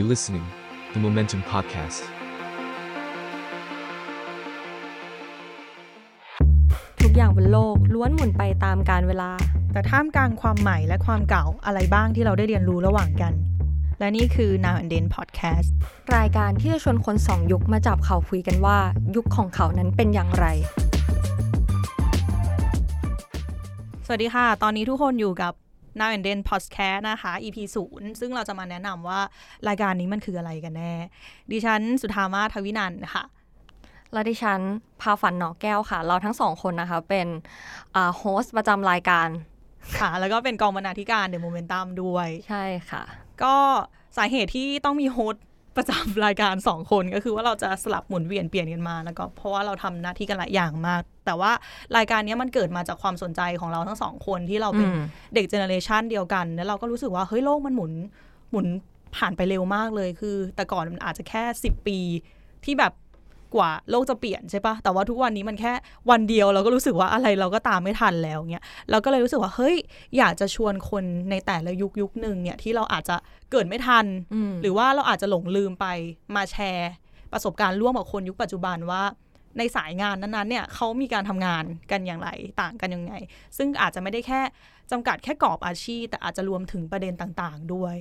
You listening, the Momentum Podcast. ทุกอย่างบนโลกล้วนหมุนไปตามกาลเวลา แต่ท่ามกลางความใหม่และความเก่าอะไรบ้างที่เราได้เรียนรู้ระหว่างกัน และนี่คือ Now and Then Podcast รายการที่จะชวนคนสองยุคมาจับเขาคุยกันว่า ยุคของเขานั้นเป็นอย่างไร สวัสดีค่ะ ตอนนี้ทุกคนอยู่กับ Now and Then Podcast นะคะ EP 0 ซึ่งเราจะมาแนะนำว่ารายการนี้มันคืออะไรกันแน่ ดิฉันสุธามาทวินันท์ค่ะ และดิฉันพาฝันหนอแก้วค่ะ เราทั้งสองคนนะคะ เป็นโฮสต์ประจำรายการค่ะ แล้วก็เป็นกองบรรณาธิการ The Momentum ด้วย ใช่ค่ะ ก็สาเหตุที่ต้องมีโฮสต์ ประจำรายการ 2 คนก็คือว่าเราจะสลับหมุนเวียนเปลี่ยนกันมาแล้วก็เพราะว่าเราทำหน้าที่กันหลายอย่างมาก แต่ว่ารายการนี้มันเกิดมาจากความสนใจของเราทั้งสองคนที่เราเป็นอืมเด็กเจเนอเรชันเดียวกัน แล้วเราก็รู้สึกว่าเฮ้ยโลกมันหมุนหมุนผ่านไปเร็วมากเลยคือ แต่ก่อนมันอาจจะแค่ 10 ปีที่แบบ กว่าโลกจะเปลี่ยนใช่ปะแต่ว่าทุกวันนี้มันแค่วันเดียวเราก็รู้สึกว่าอะไรเราก็ตามไม่ทันแล้วเนี่ยเราก็เลยรู้สึกว่าเฮ้ยอยากจะชวนคนในแต่ละยุคยุคหนึ่งเนี่ยที่เราอาจจะเกิดไม่ทันอืมหรือว่าเราอาจจะหลงลืมไปมาแชร์ ประสบการณ์ร่วมกับคนยุคปัจจุบันว่าในสายงานนั้นๆเนี่ยเขามีการทำงานกันอย่างไรต่างกันยังไง ซึ่งอาจจะไม่ได้แค่จำกัดแค่กรอบอาชีพ แต่อาจจะรวมถึงประเด็นต่างๆ ด้วย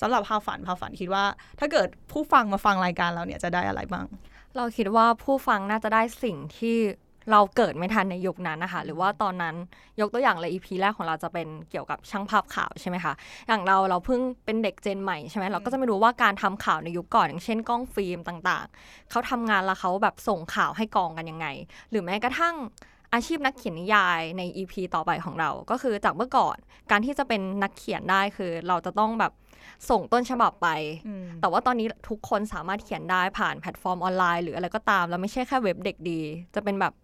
สำหรับพาฝันพาฝันคิดว่า ถ้าเกิดผู้ฟังมาฟังรายการเราเนี่ยจะได้อะไรบ้าง เราคิดว่าผู้ฟังน่าจะได้สิ่งที่เราเกิดไม่ทันในยุคนั้นนะคะ หรือว่าตอนนั้นยกตัวอย่างเลย EP แรกของเราจะเป็นเกี่ยวกับช่างภาพข่าวใช่ไหมคะ อย่างเราเราเพิ่งเป็นเด็กเจนใหม่ใช่ไหมเราก็จะไม่รู้ว่าการทำข่าวในยุคก่อนอย่างเช่นกล้องฟิล์มต่างๆ เขาทำงานแล้วเขาแบบส่งข่าวให้กองกันยังไง หรือแม้กระทั่งอาชีพนักเขียนนิยายใน EP ต่อไปของเรา ก็คือจากเมื่อก่อน การที่จะเป็นนักเขียนได้คือเราจะต้องแบบ ส่งต้นฉบับไปอืมแต่ว่าตอนนี้ทุกคนสามารถเขียนได้ผ่านแพลตฟอร์มออนไลน์หรืออะไรก็ตาม แล้วไม่ใช่แค่เว็บเด็กดี จะเป็นแบบ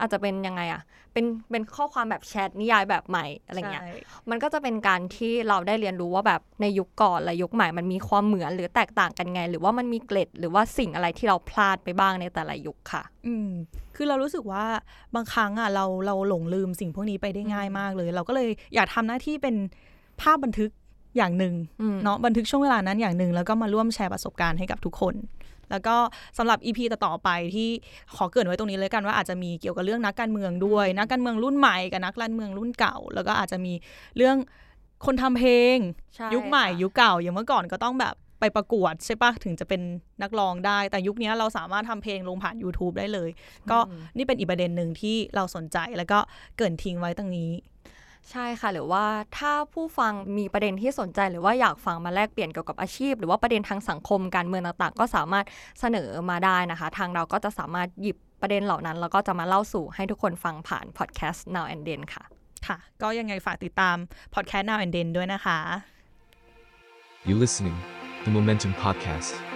อาจจะเป็นยังไงอะเป็นเป็นข้อความแบบแชทนิยายแบบใหม่อะไรเงี้ยใช่มันก็จะเป็นการที่เราได้เรียนรู้ว่าแบบในยุคก่อนและยุคใหม่มันมีความเหมือนหรือแตกต่างกันไง หรือว่ามันมีเกล็ดหรือว่าสิ่งอะไรที่เราพลาดไปบ้างในแต่ละยุคค่ะ อืม คือเรารู้สึกว่าบางครั้งอะเราเราหลงลืมสิ่งพวกนี้ไปได้ง่ายมากเลย เราก็เลยอยากทำหน้าที่เป็นภาพบันทึก อย่างหนึ่งอืมเนาะบันทึกช่วงเวลานั้นอย่างหนึ่งแล้วก็มาร่วมแชร์ประสบการณ์ให้กับทุกคน แล้วก็สำหรับ EP ต่อๆไปที่ขอเกรินไว้ตรงนี้เลยกันว่าอาจจะมีเกี่ยวกับเรื่องนักการเมืองด้วย นักการเมืองรุ่นใหม่กับนักการเมืองรุ่นเก่า แล้วก็อาจจะมีเรื่องคนทำเพลงใช่ยุคใหม่ค่ะยุคเก่า อย่างเมื่อก่อนก็ต้องแบบไปประกวดใช่ปะถึงจะเป็นนักร้องได้ แต่ยุคนี้เราสามารถทำเพลงลงผ่าน YouTube ได้เลย ก็นี่เป็นอีกประเด็นหนึ่งที่เราสนใจแล้วก็เกรินทิ้งไว้ตรงนี้ ใช่ค่ะ หรือว่าถ้าผู้ฟังมีประเด็นที่สนใจ หรือว่าอยากฟังมาแลกเปลี่ยนเกี่ยวกับอาชีพ หรือว่าประเด็นทางสังคมการเมืองต่างๆ ก็สามารถเสนอมาได้นะคะ ทางเราก็จะสามารถหยิบประเด็นเหล่านั้น แล้วก็จะมาเล่าสู่ให้ทุกคนฟังผ่านพอดแคสต์ Now and Then ค่ะ ค่ะ ก็ยังไงฝากติดตามพอดแคสต์ Now and Then ด้วยนะคะ You listening, the Momentum Podcast.